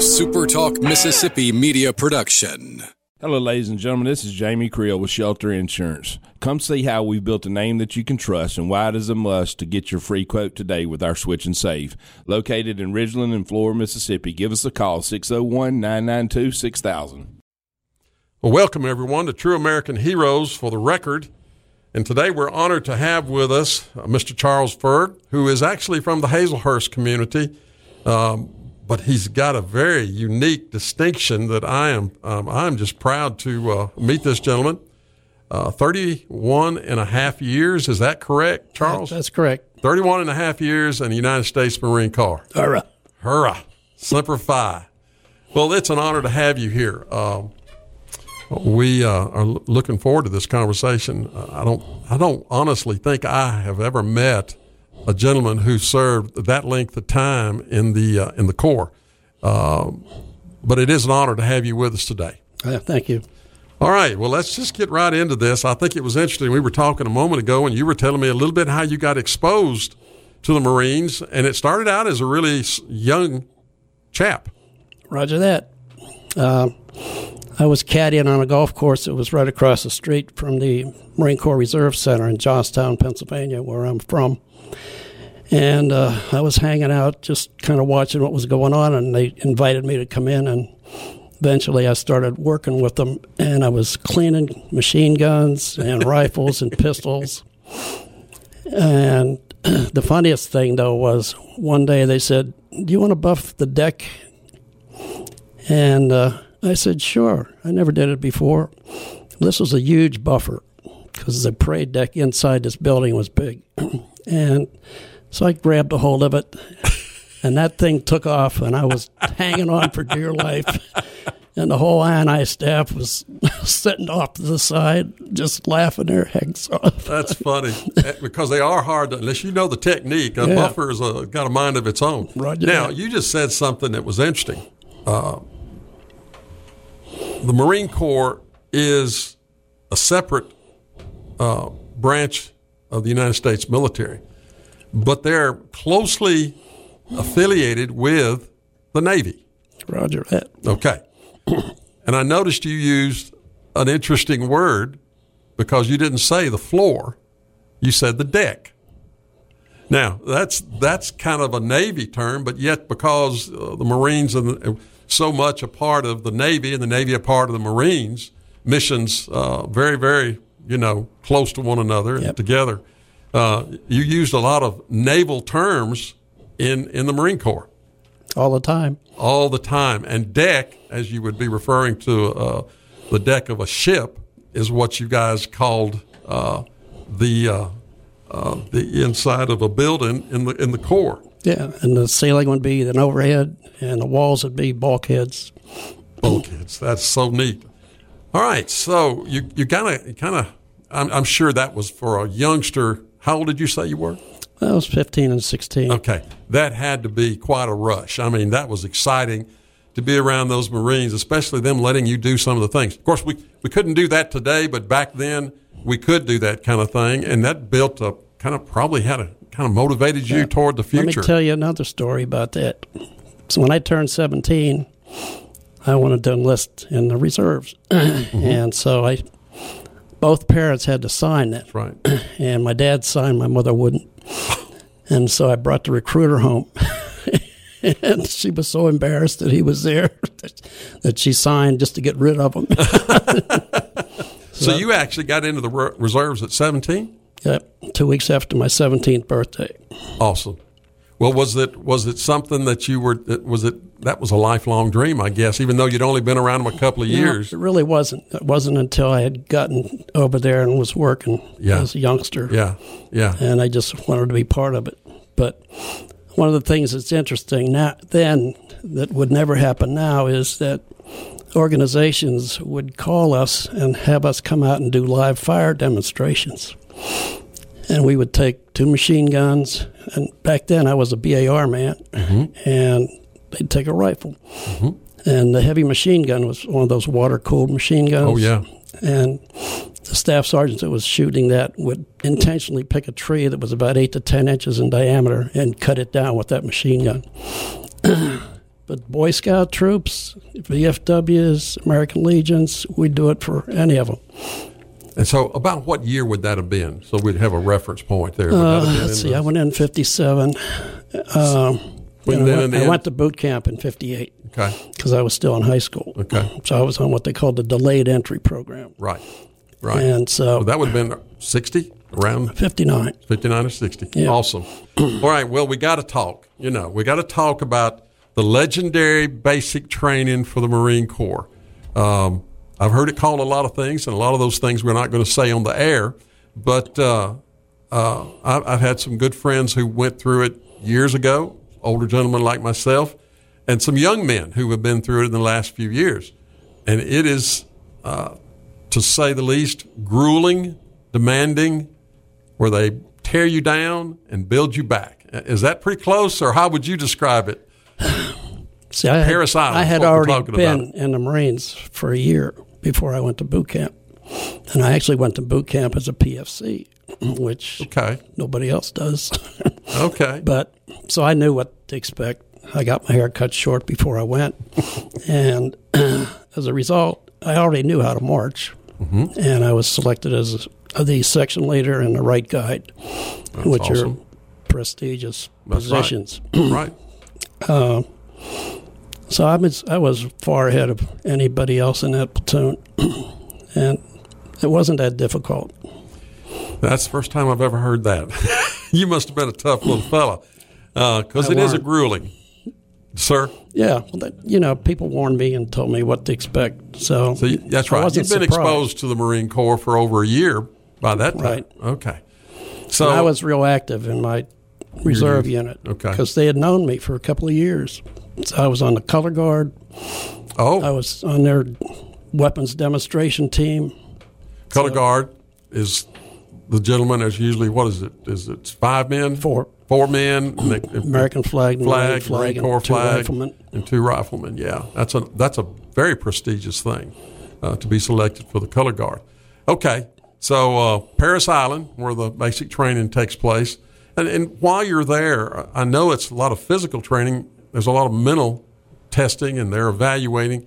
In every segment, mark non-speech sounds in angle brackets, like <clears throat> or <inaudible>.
A SuperTalk Mississippi media production. Hello, ladies and gentlemen. This is Jamie Creel with Shelter Insurance. Come see how we've built a name that you can trust and why it is a must to get your free quote today with our Switch and Save. Located in Ridgeland and Flora, Mississippi. Give us a call, 601 992 6000. Well, welcome everyone to True American Heroes for the record. And today we're honored to have with us uh, Mr. Charles Ferg, who is actually from the Hazlehurst community. Um, but he's got a very unique distinction that I am um, I'm just proud to uh, meet this gentleman. Uh, 31 and a half years, is that correct, Charles? That's correct. 31 and a half years in the United States Marine Corps. Hurrah. Hurrah. Semper Fi. Well, it's an honor to have you here. Um, we uh, are looking forward to this conversation. Uh, I don't, I don't honestly think I have ever met a gentleman who served that length of time in the uh, in the Corps. Um, but it is an honor to have you with us today. thank you. All right. Well, let's just get right into this. I think it was interesting. We were talking a moment ago, and you were telling me a little bit how you got exposed to the Marines, and it started out as a really young chap. Roger that. Uh, I was caddying on a golf course that was right across the street from the Marine Corps Reserve Center in Johnstown, Pennsylvania, where I'm from. And uh, I was hanging out, just kind of watching what was going on, and they invited me to come in. And eventually, I started working with them, and I was cleaning machine guns and rifles and pistols. And <clears throat> the funniest thing, though, was one day they said, "Do you want to buff the deck?" And uh, I said, "Sure." I never did it before. This was a huge buffer because the parade deck inside this building was big, <clears throat> and so I grabbed a hold of it, and that thing took off, and I was hanging on for dear life. And the whole I&I staff was <laughs> sitting off to the side, just laughing their heads off. That's funny eh, because they are hard to, unless you know the technique. A yeah. buffer has got a mind of its own. Roger now, you just said something that was interesting. Uh, the Marine Corps is a separate uh, branch of the United States military but they're closely affiliated with the Navy. Roger that. Okay. <clears throat> and I noticed you used an interesting word because you didn't say the floor, you said the deck. Now that's that's kind of a Navy term, but yet because uh, the Marines are so much a part of the Navy and the Navy a part of the Marines, missions uh, very very you know close to one another yep. and together uh, you used a lot of naval terms in, in the Marine Corps. All the time. All the time. And deck, as you would be referring to uh, the deck of a ship, is what you guys called uh, the uh, uh, the inside of a building in the in the Corps. Yeah, and the ceiling would be an overhead, and the walls would be bulkheads. Bulkheads. That's so neat. All right, so you you kind of kind of I'm, I'm sure that was for a youngster how old did you say you were? I was 15 and 16. Okay. That had to be quite a rush. I mean, that was exciting to be around those Marines, especially them letting you do some of the things. Of course, we, we couldn't do that today, but back then we could do that kind of thing. And that built up, kind of probably had a kind of motivated you yeah. toward the future. Let me tell you another story about that. So when I turned 17, I wanted to enlist in the reserves. <clears throat> mm-hmm. And so I both parents had to sign that. That's right. <clears throat> And my dad signed, my mother wouldn't. And so I brought the recruiter home. <laughs> and she was so embarrassed that he was there <laughs> that she signed just to get rid of him. <laughs> so, so, you actually got into the reserves at 17? Yep, two weeks after my 17th birthday. Awesome. Well, was it was it something that you were was it that was a lifelong dream? I guess, even though you'd only been around them a couple of years. No, it really wasn't. It wasn't until I had gotten over there and was working yeah. as a youngster. Yeah, yeah. And I just wanted to be part of it. But one of the things that's interesting now then that would never happen now is that organizations would call us and have us come out and do live fire demonstrations and we would take two machine guns. And back then, I was a BAR man, mm-hmm. and they'd take a rifle. Mm-hmm. And the heavy machine gun was one of those water cooled machine guns. Oh, yeah. And the staff sergeant that was shooting that would intentionally pick a tree that was about eight to 10 inches in diameter and cut it down with that machine gun. <clears throat> but Boy Scout troops, VFWs, American Legions, we'd do it for any of them. And so, about what year would that have been? So we'd have a reference point there. Uh, let's see, I went in 57. Um, When and I, went, I went to boot camp in 58 Okay, because I was still in high school. Okay. So I was on what they called the delayed entry program. right, right. And so Well, that would have been 60, around 59. 59 or 60. Yeah. Awesome. <clears throat> All right, well, we got to talk. You know, we got to talk about the legendary basic training for the Marine Corps. Um, I've heard it called a lot of things, and a lot of those things we're not going to say on the air, but uh, uh, I've, I've had some good friends who went through it years ago, older gentlemen like myself, and some young men who have been through it in the last few years. And it is, uh, to say the least, grueling, demanding, where they tear you down and build you back. Is that pretty close, or how would you describe it? <sighs> See, I had, Parris Island I had already talking been about. in the Marines for a year before I went to boot camp. And I actually went to boot camp as a PFC, which Okay, nobody else does. <laughs> okay, but so I knew what to expect. I got my hair cut short before I went. and <clears throat> as a result, I already knew how to march. Mm-hmm. And I was selected as the section leader and the right guide, which awesome. are prestigious That's right. positions. <clears throat> right. So I was I was far ahead of anybody else in that platoon, <clears throat> and it wasn't that difficult. That's the first time I've ever heard that. <laughs> you must have been a tough little fella, uh, because I it is a grueling, sir. Yeah, well, that, you know, people warned me and told me what to expect. So, So you, that's I right. wasn't You've been surprised. exposed to the Marine Corps for over a year by that time. Right. Okay. So And I was real active in my reserve unit. Okay. Because they had known me for a couple of years. So I was on the color guard. oh, I was on their weapons demonstration team. color so- guard is the gentleman. Is usually what is it? Is it five men? Four. Four men. American flag, flag, flag, Marine and Corps two flag, riflemen. and two riflemen. Yeah, that's a that's a very prestigious thing uh, to be selected for the color guard. Okay, so uh, Parris Island, where the basic training takes place, and, and while you're there, I know it's a lot of physical training. There's a lot of mental testing, and they're evaluating.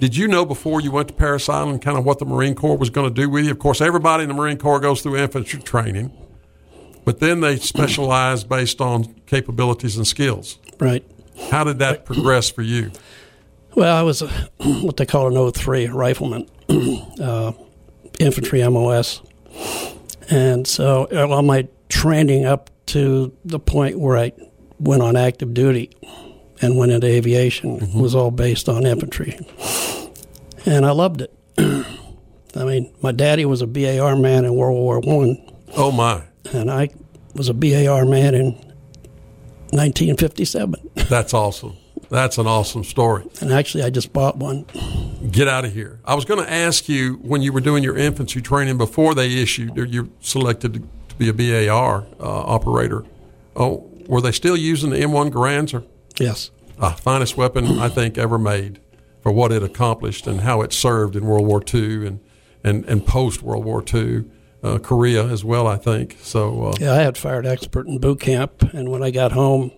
Did you know before you went to Parris Island kind of what the Marine Corps was going to do with you? Of course, everybody in the Marine Corps goes through infantry training, but then they specialize based on capabilities and skills. Right. How did that progress for you? Well, I was a, <clears throat> what they call an 03 rifleman, <clears throat> uh, infantry MOS. And so uh, all my training up to the point where I went on active duty and went into aviation mm-hmm. was all based on infantry. And I loved it. <clears throat> I mean, my daddy was a BAR man in World War One, Oh my, and I was a BAR man in 1957. that's awesome. That's an awesome story. And actually, I just bought one. Get out of here. I was going to ask you when you were doing your infantry training before they issued or you selected to, be a BAR uh, operator. Oh, were they still using the M1 Garands or Yes. uh, finest weapon I think ever made for what it accomplished and how it served in World War II and and, and post World War II, uh, Korea as well. I think so. Uh, Yeah, I had fired expert in boot camp, and when I got home,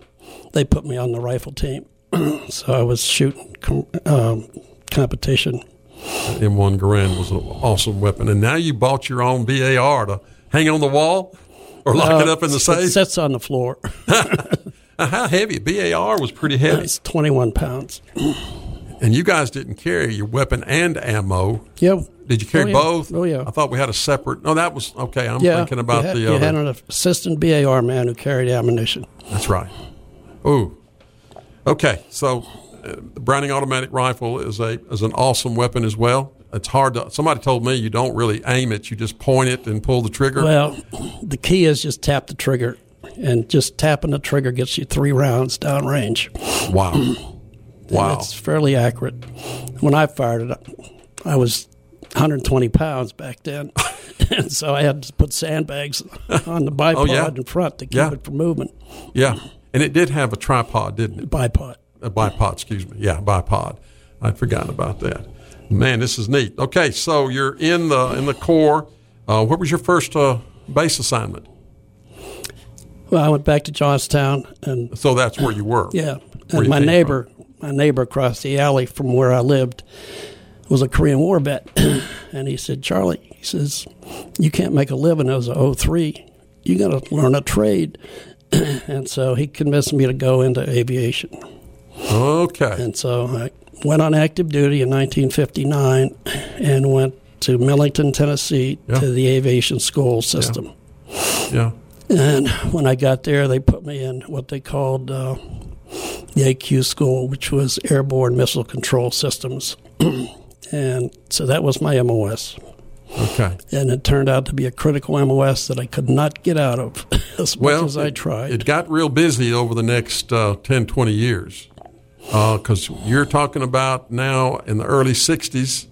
they put me on the rifle team. <clears throat> so I was shooting com- um, competition. M1 Garand was an awesome weapon, and now you bought your own BAR to hang on the wall or lock it Uh, up in the It safe. sits on the floor. <laughs> Uh, How heavy? BAR was pretty heavy, It's 21 pounds. <clears throat> and you guys didn't carry your weapon and ammo. Yeah. Did you carry Oh, yeah. both? Oh, yeah. I thought we had a separate. No, that was okay. I'm Yeah. thinking about had, the you other. had an assistant BAR man who carried ammunition. That's right. Ooh. Okay, so uh, the Browning automatic rifle is a is an awesome weapon as well. It's hard to. Somebody told me you don't really aim it; you just point it and pull the trigger. Well, the key is just tap the trigger, and just tapping the trigger gets you three rounds downrange. wow, <clears throat> wow. It's fairly accurate. When I fired it, I was 120 pounds back then. <laughs> and so I had to put sandbags on the bipod <laughs> Oh, yeah. in front to keep Yeah. it from moving. Yeah, and it did have a tripod, didn't it? Bipod. A bipod, excuse me. Yeah, bipod. I'd forgotten about that. Man, this is neat. Okay, so you're in the in the Corps. Uh, what was your first uh, base assignment? Well, I went back to Johnstown, and So that's where you were. yeah, and my neighbor, my neighbor across the alley from where I lived was a Korean War vet, <clears throat> and he said, "Charlie," he says, "you can't make a living as a 03. You got to learn a trade." <clears throat> and so he convinced me to go into aviation. Okay. And so I went on active duty in 1959 and went to Millington, Tennessee, Yeah. to the aviation school system. Yeah. And when I got there, they put me in what they called uh, the AQ school, which was Airborne Missile Control Systems. <clears throat> and so that was my MOS. Okay. And it turned out to be a critical MOS that I could not get out of <laughs> as Well, much as I tried. It got real busy over the next uh, 10, 20 years. Because you're talking about now in the early 60s,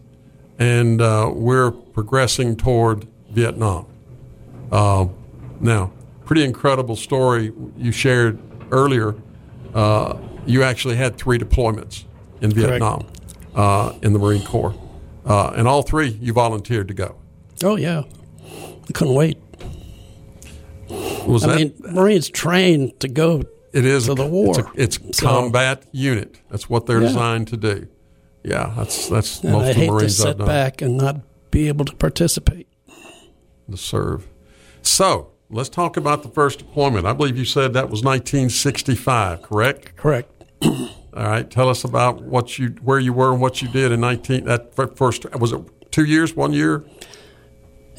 and uh, we're progressing toward Vietnam. Uh, now, pretty incredible story you shared earlier. Uh, you actually had three deployments in Vietnam uh, in the Marine Corps. Uh, and all three you volunteered to go. oh, yeah. I couldn't wait. Was I that mean, Marines trained to go It is to the war. It's a, it's So- combat unit. That's what they're Yeah. designed to do. Yeah, that's that's And most I of the hate to Marines I've sit back and not be able to participate. to serve. So let's talk about the first deployment. I believe you said that was 1965, correct? Correct. <clears throat> All right. Tell us about what you where you were and what you did in 19 that first was it two years, one year?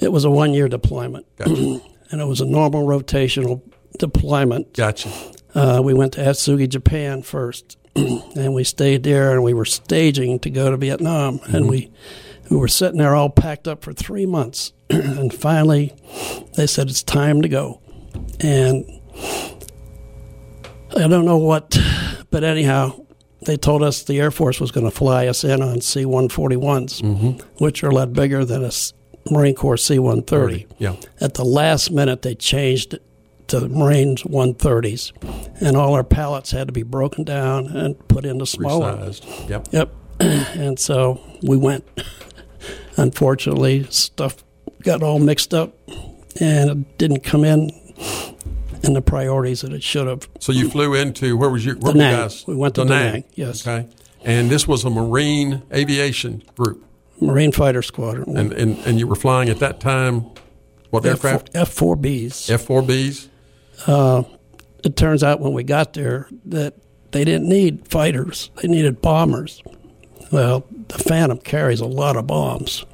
It was a one year deployment, Gotcha. <clears throat> and it was a normal rotational deployment. Gotcha. Uh, we went to Atsugi, Japan first, <clears throat> and we stayed there, and we were staging to go to Vietnam, and we we were sitting there all packed up for three months, <clears throat> and finally they said it's time to go, and I don't know what, but anyhow. They told us the Air Force was going to fly us in on C 141s, which are a lot bigger than a Marine Corps C 130. Yeah. At the last minute, they changed it to Marines 130s, and all our pallets had to be broken down and put into smaller. Resized. Yep. Yep. <clears throat> and so we went. <laughs> Unfortunately, stuff got all mixed up, and it didn't come in in the priorities that it should have. So you flew into where was your where guys? We went to Nag. Yes. Okay. And this was a Marine aviation group. Marine Fighter Squadron. And, and, and you were flying at that time what F- aircraft? F4Bs. F4Bs uh, it turns out when we got there that they didn't need fighters, they needed bombers. Well, the Phantom carries a lot of bombs.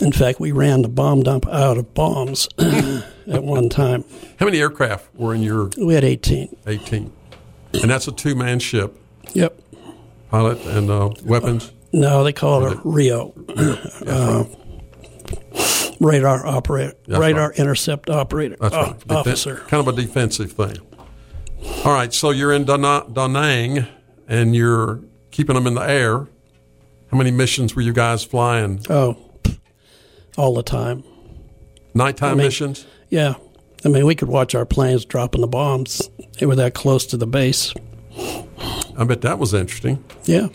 In fact, we ran the bomb dump out of bombs <coughs> at one time. How many aircraft were in your? We had 18. 18. And that's a two man ship. Yep. Pilot and uh, weapons? Uh, no, they call it a RIO. <coughs> Yeah, uh, right radar operator, That's radar right. intercept operator, That's uh, right. Defen- officer. Kind of a defensive thing. All right, so you're in Da Da Nang and you're keeping them in the air. How many missions were you guys flying? Oh, all the time. Nighttime I mean- missions? Yeah. I mean, we could watch our planes dropping the bombs. They were that close to the base. I bet that was interesting. Yeah.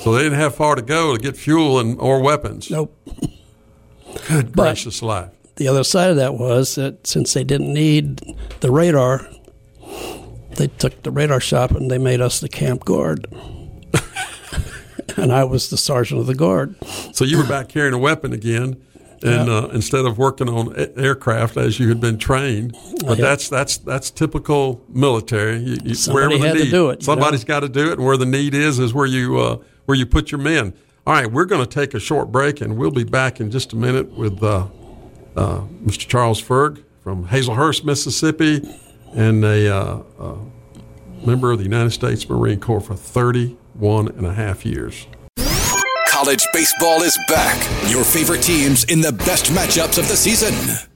So they didn't have far to go to get fuel and or weapons. Nope. Good But- gracious life. The other side of that was that since they didn't need the radar, they took the radar shop and they made us the camp guard. and I was the sergeant of the guard. So you were back carrying a weapon again, and Yeah. uh, instead of working on a- aircraft as you had been trained. But Yeah. that's that's that's typical military. You, you, Somebody wherever the had to do it, you Somebody's got to do it, and where the need is is where you uh, where you put your men. All right, we're going to take a short break, and we'll be back in just a minute with uh, uh, Mr. Charles Ferg from Hazlehurst, Mississippi, and a uh, uh, member of the United States Marine Corps for 31 and a half years. College baseball is back. Your favorite teams in the best matchups of the season.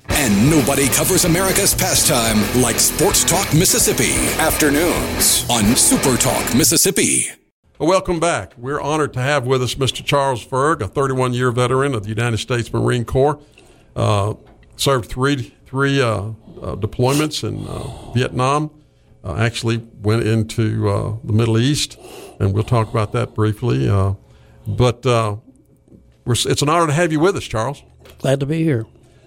And nobody covers America's pastime like SportsTalk Mississippi. Afternoons on SuperTalk Mississippi. Well, Welcome back. We're honored to have with us Mr. Charles Ferg, a 31 year veteran of the United States Marine Corps. Uh, served three three uh, uh, deployments in uh, Vietnam. Uh, actually went into uh, the Middle East, and we'll talk about that briefly. Uh, but uh, we're, it's an honor to have you with us, Charles. Glad to be here.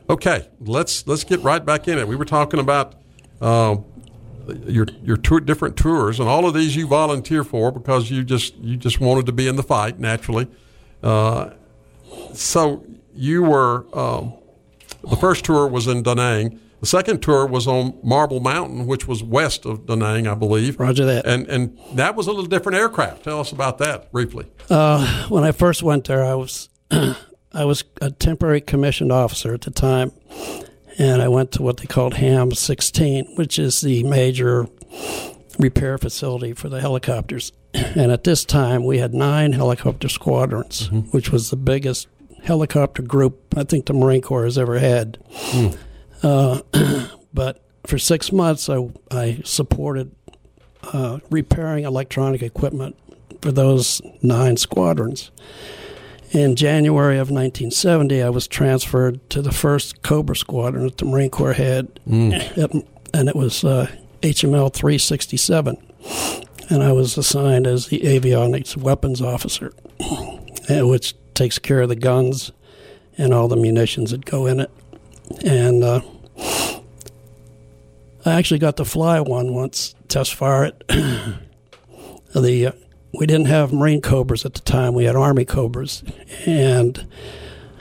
Okay, let's let's get right back in it. We were talking about uh, your your tour, different tours, and all of these you volunteer for because you just you just wanted to be in the fight naturally. Uh, so you were um, the first tour was in Da Nang. The second tour was on Marble Mountain, which was west of Da Nang, I believe. Roger that. And and that was a little different aircraft. Tell us about that briefly. Uh, when I first went there, I was <clears throat> I was a temporary commissioned officer at the time, and I went to what they called HAM 16, which is the major repair facility for the helicopters. And at this time, we had nine helicopter squadrons, mm-hmm. which was the biggest helicopter group I think the Marine Corps has ever had. Mm. Uh, <clears throat> but for six months, I, I supported uh, repairing electronic equipment for those nine squadrons. In January of 1970, I was transferred to the first Cobra Squadron that the Marine Corps had, mm. and it was uh, HML 367. And I was assigned as the avionics weapons officer, <clears throat> which takes care of the guns and all the munitions that go in it. And uh, I actually got to fly one once, test fire it. <clears throat> the uh, we didn't have Marine Cobras at the time. We had Army Cobras, and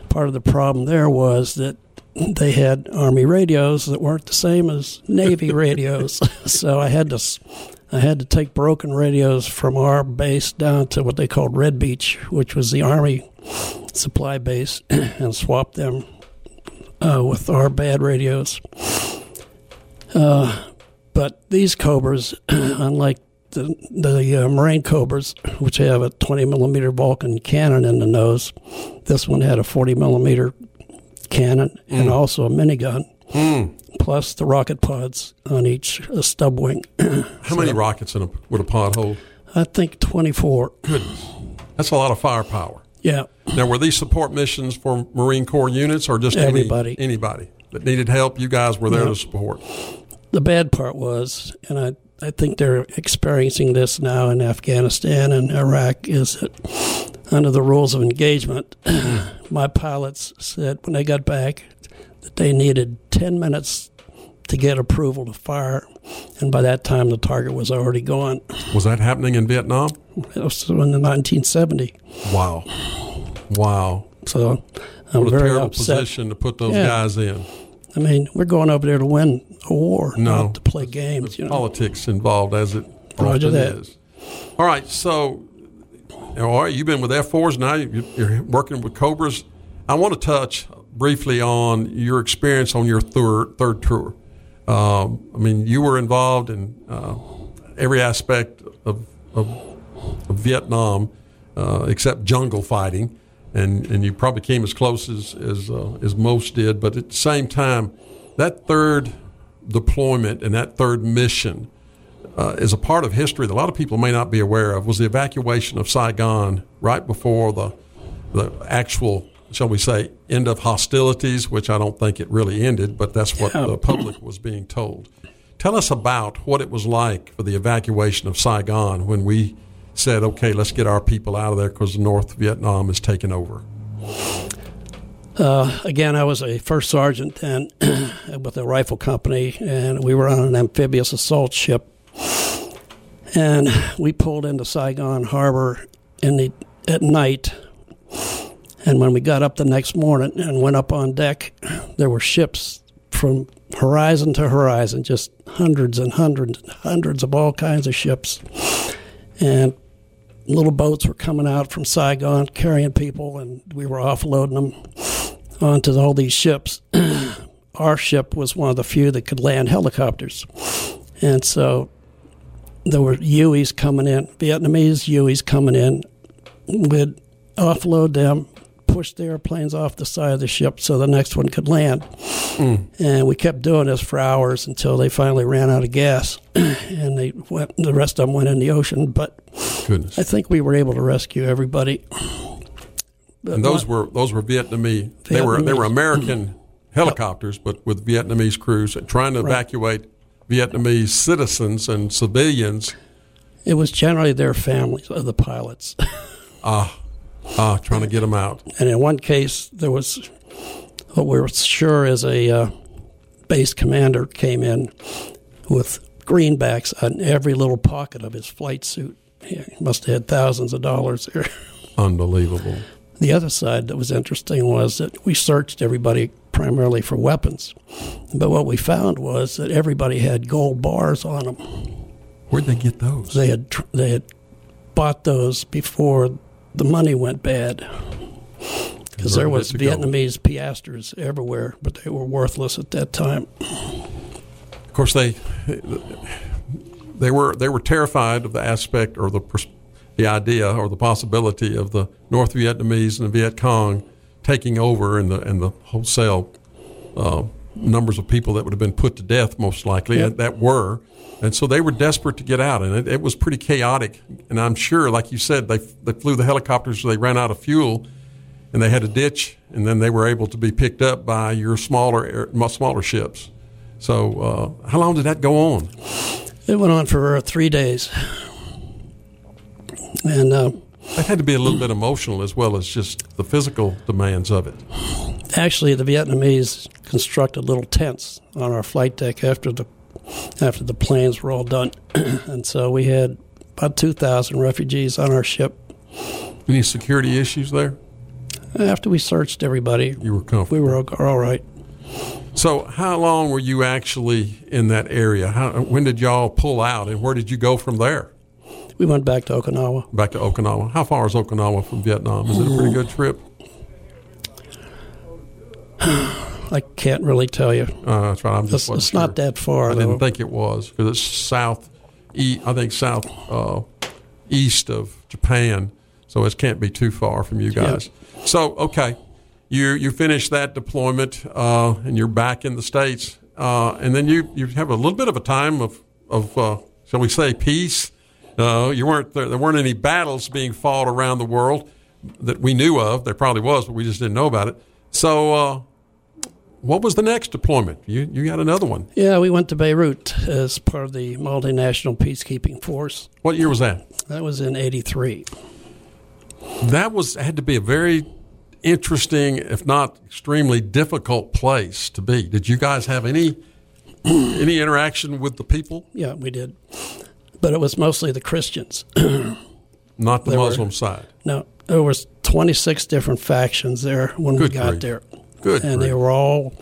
part of the problem there was that they had Army radios that weren't the same as Navy <laughs> radios. so I had to I had to take broken radios from our base down to what they called Red Beach, which was the Army supply base, <clears throat> and swap them uh, with our bad radios. Uh, but these Cobras, <clears throat> unlike the, the uh, Marine Cobras, which have a 20 millimeter Vulcan cannon in the nose. This one had a 40 millimeter cannon mm. and also a minigun, mm. plus the rocket pods on each stub wing. <clears throat> How so, many rockets in a, would a pod hold? I think 24. Goodness. That's a lot of firepower. Yeah. Now, were these support missions for Marine Corps units or just everybody? Any, anybody that needed help? You guys were there yeah. to support. The bad part was, and I I think they're experiencing this now in Afghanistan and Iraq is that under the rules of engagement, <clears throat> my pilots said when they got back that they needed 10 minutes to get approval to fire, and by that time the target was already gone. Was that happening in Vietnam? It was in the 1970. Wow. Wow. So I'm what a very terrible upset. position to put those yeah. guys in. I mean, we're going over there to win a war, no. not to play games. There's you know? politics involved, as it Roger often that. is. All right, so all right, you've been with F4s now. You're working with Cobras. I want to touch briefly on your experience on your third third tour. Um, I mean, you were involved in uh, every aspect of, of, of Vietnam uh, except jungle fighting and and you probably came as close as as, uh, as most did. But at the same time, that third deployment and that third mission uh, is a part of history that a lot of people may not be aware of. Was the evacuation of Saigon right before the the actual, shall we say, end of hostilities, which I don't think it really ended, but that's what the public was being told. Tell us about what it was like for the evacuation of Saigon when we said, okay, let's get our people out of there because North Vietnam is taken over? Uh, again, I was a first sergeant then <clears throat> with a rifle company, and we were on an amphibious assault ship. And we pulled into Saigon Harbor in the at night. And when we got up the next morning and went up on deck, there were ships from horizon to horizon, just hundreds and hundreds and hundreds of all kinds of ships. And little boats were coming out from Saigon carrying people, and we were offloading them onto all these ships. <clears throat> Our ship was one of the few that could land helicopters, and so there were Hueys coming in, Vietnamese Hueys coming in. We'd offload them, push the airplanes off the side of the ship so the next one could land. Mm. And we kept doing this for hours until they finally ran out of gas, <clears throat> and they went. The rest of them went in the ocean. But Goodness. I think we were able to rescue everybody. And those were those were Vietnamese. Vietnamese. They were they were American helicopters, but with Vietnamese crews trying to right. evacuate Vietnamese citizens and civilians. It was generally their families of the pilots. <laughs> Ah, ah, trying to get them out. And in one case, there was what we were sure is a uh, base commander came in with greenbacks on every little pocket of his flight suit. He must have had thousands of dollars there. <laughs> Unbelievable. The other side that was interesting was that we searched everybody primarily for weapons. But what we found was that everybody had gold bars on them. Where'd they get those? They had tr- they had bought those before the money went bad. Because there was it to gold. Vietnamese piastres everywhere, but they were worthless at that time. Of course, they they were they were terrified of the aspect or the pers- the idea or the possibility of the North Vietnamese and the Viet Cong taking over and the and the wholesale uh, numbers of people that would have been put to death most likely Yep. that were. And so they were desperate to get out, and it, it was pretty chaotic. And I'm sure, like you said, they they flew the helicopters. They ran out of fuel, and they had a ditch, and then they were able to be picked up by your smaller smaller ships. So, uh, how long did that go on? It went on for uh, three days. And uh, That had to be a little bit emotional as well as just the physical demands of it. actually, the Vietnamese constructed little tents on our flight deck after the after the planes were all done, <clears throat> and so we had about two thousand refugees on our ship. Any security issues there? After we searched everybody, You were comfortable. we were all right. So, how long were you actually in that area? How, when did y'all pull out, and where did you go from there? We went back to Okinawa. Back to Okinawa. How far is Okinawa from Vietnam? Is it a pretty good trip? <sighs> I can't really tell you. Uh, that's right. I'm just It's, it's not sure. that far, I though. didn't think it was because it's south, e- I think south uh, east of Japan, so it can't be too far from you guys. So okay, you you finish that deployment uh, and you're back in the states, uh, and then you you have a little bit of a time of of uh, shall we say peace. Uh, you weren't there, there weren't any battles being fought around the world that we knew of. There probably was, but we just didn't know about it. So. Uh, what was the next deployment? You you got another one. Yeah, we went to Beirut as part of the multinational peacekeeping force. What year was that? That was in '83. That was had to be a very interesting, if not extremely difficult place to be. Did you guys have any <clears throat> any interaction with the people? Yeah, we did, but it was mostly the Christians. <clears throat> Not the There were- Muslim side. no, there was 26 different factions there when Good we got grief. there, Good. and they were all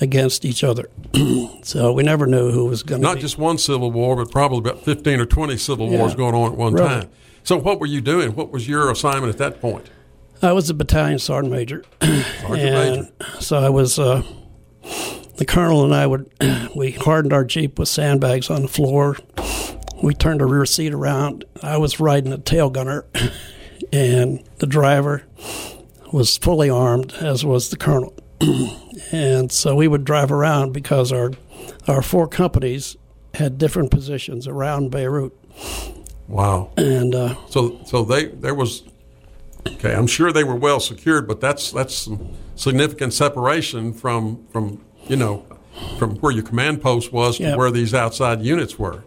against each other. <clears throat> so we never knew who was going to not be. just one civil war, but probably about fifteen or twenty civil wars going on at one time. So, what were you doing? What was your assignment at that point? I was a battalion sergeant major, <clears throat> Sergeant and Major. so I was. Uh, the colonel and I would we hardened our jeep with sandbags on the floor. We turned the rear seat around. I was riding a tail gunner, <coughs> and the driver was fully armed, as was the colonel. <coughs> and so we would drive around because our our four companies had different positions around Beirut, Wow. and uh, So, so they there was okay. I'm sure they were well secured, but that's that's significant separation from from you know from where your command post was to where these outside units were.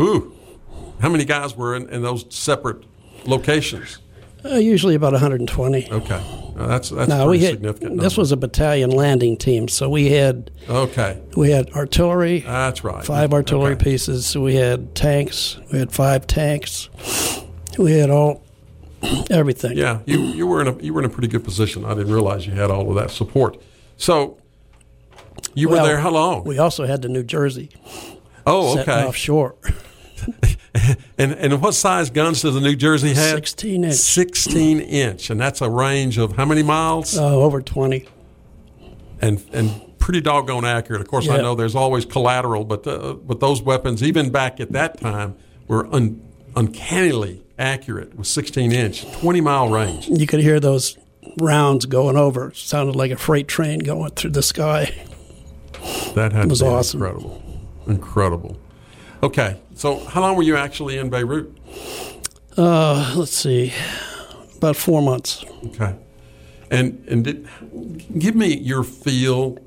Ooh, how many guys were in, in those separate locations? uh, usually about 120. Okay, Uh, that's that's No, pretty we had significant. this was a battalion landing team, so we had okay. we had artillery, That's right. five artillery Okay. pieces. We had tanks. We had five tanks. We had all everything. Yeah, you, you were in a you were in a pretty good position. I didn't realize you had all of that support. So you were there how long? We also had the New Jersey oh, okay. offshore, <laughs> <laughs> And and what size guns does the New Jersey have? 16 inch, 16 inch, and that's a range of how many miles? uh, over 20. and and pretty doggone accurate. Of course, I know there's always collateral, but uh, but those weapons, even back at that time, were un, uncannily accurate with 16 inch, 20 mile range. You could hear those rounds going over. It sounded like a freight train going through the sky. That had was to be awesome. incredible, incredible. Okay, so how long were you actually in Beirut? Uh, let's see, about four months. Okay, and and did give me your feel.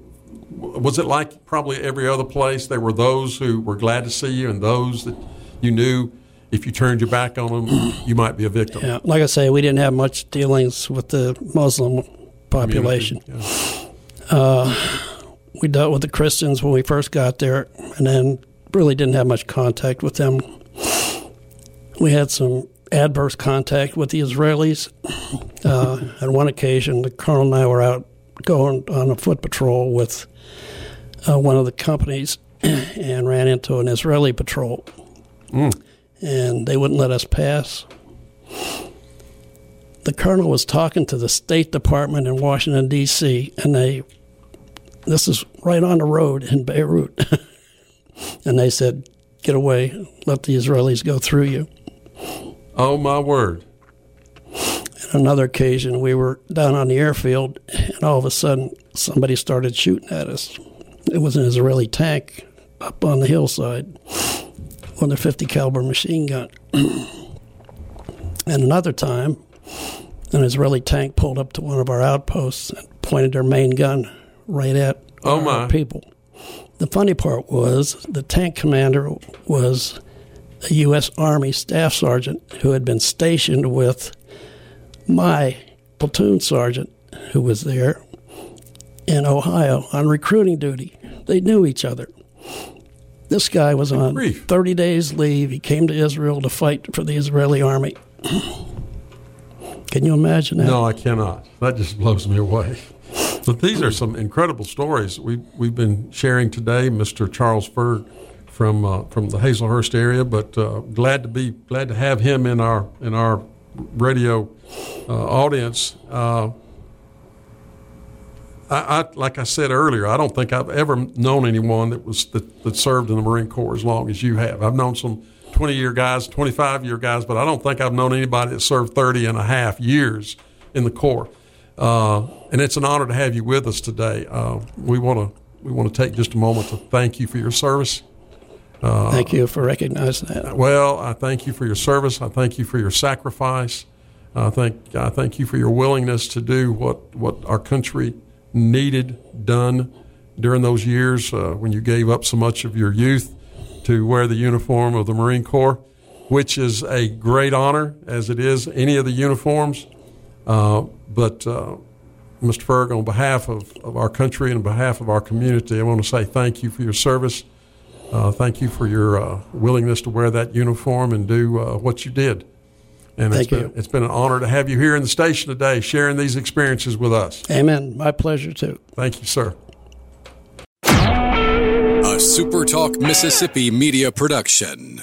Was it like probably every other place? There were those who were glad to see you, and those that you knew if you turned your back on them, you might be a victim. Yeah, like I say, we didn't have much dealings with the Muslim population. Yeah. we dealt with the Christians when we first got there, and then really didn't have much contact with them. We had some adverse contact with the Israelis. Uh, on one occasion, the colonel and I were out going on a foot patrol with uh, one of the companies <clears throat> and ran into an Israeli patrol. Mm. And they wouldn't let us pass. The colonel was talking to the State Department in Washington, D.C., and they, this is right on the road in Beirut, <laughs> and they said, Get away, let the Israelis go through you. Oh, my word. On another occasion, we were down on the airfield, and all of a sudden, somebody started shooting at us. It was an Israeli tank up on the hillside with a 50 caliber machine gun. <clears throat> and another time, an Israeli tank pulled up to one of our outposts and pointed their main gun right at oh our my. people. The funny part was the tank commander was a U.S. Army staff sergeant who had been stationed with my platoon sergeant who was there in Ohio on recruiting duty. They knew each other. This guy was on 30 days leave. He came to Israel to fight for the Israeli army. <clears throat> Can you imagine that? No, I cannot. That just blows me away. But these are some incredible stories we we've been sharing today. Mr. Charles Ferg from uh, from the Hazlehurst area, but uh, glad to be glad to have him in our in our radio uh, audience. Uh, I, I, like I said earlier, I don't think I've ever known anyone that was that, that served in the Marine Corps as long as you have. I've known some 20 year guys, 25 year guys, but I don't think I've known anybody that served 30 and a half years in the Corps. Uh, and it's an honor to have you with us today. Uh, we want to we want to take just a moment to thank you for your service. Uh, thank you for recognizing that. Well, I thank you for your service. I thank you for your sacrifice. I thank I thank you for your willingness to do what what our country needed done during those years uh, when you gave up so much of your youth to wear the uniform of the Marine Corps, which is a great honor, as it is any of the uniforms. Uh, but uh, Mr. Ferg, on behalf of, of our country and on behalf of our community, I want to say thank you for your service. Uh, thank you for your uh, willingness to wear that uniform and do uh, what you did. And Thank it's been, you. it's been an honor to have you here in the station today, sharing these experiences with us. Amen. My pleasure, too. Thank you, sir. A SuperTalk Mississippi media production.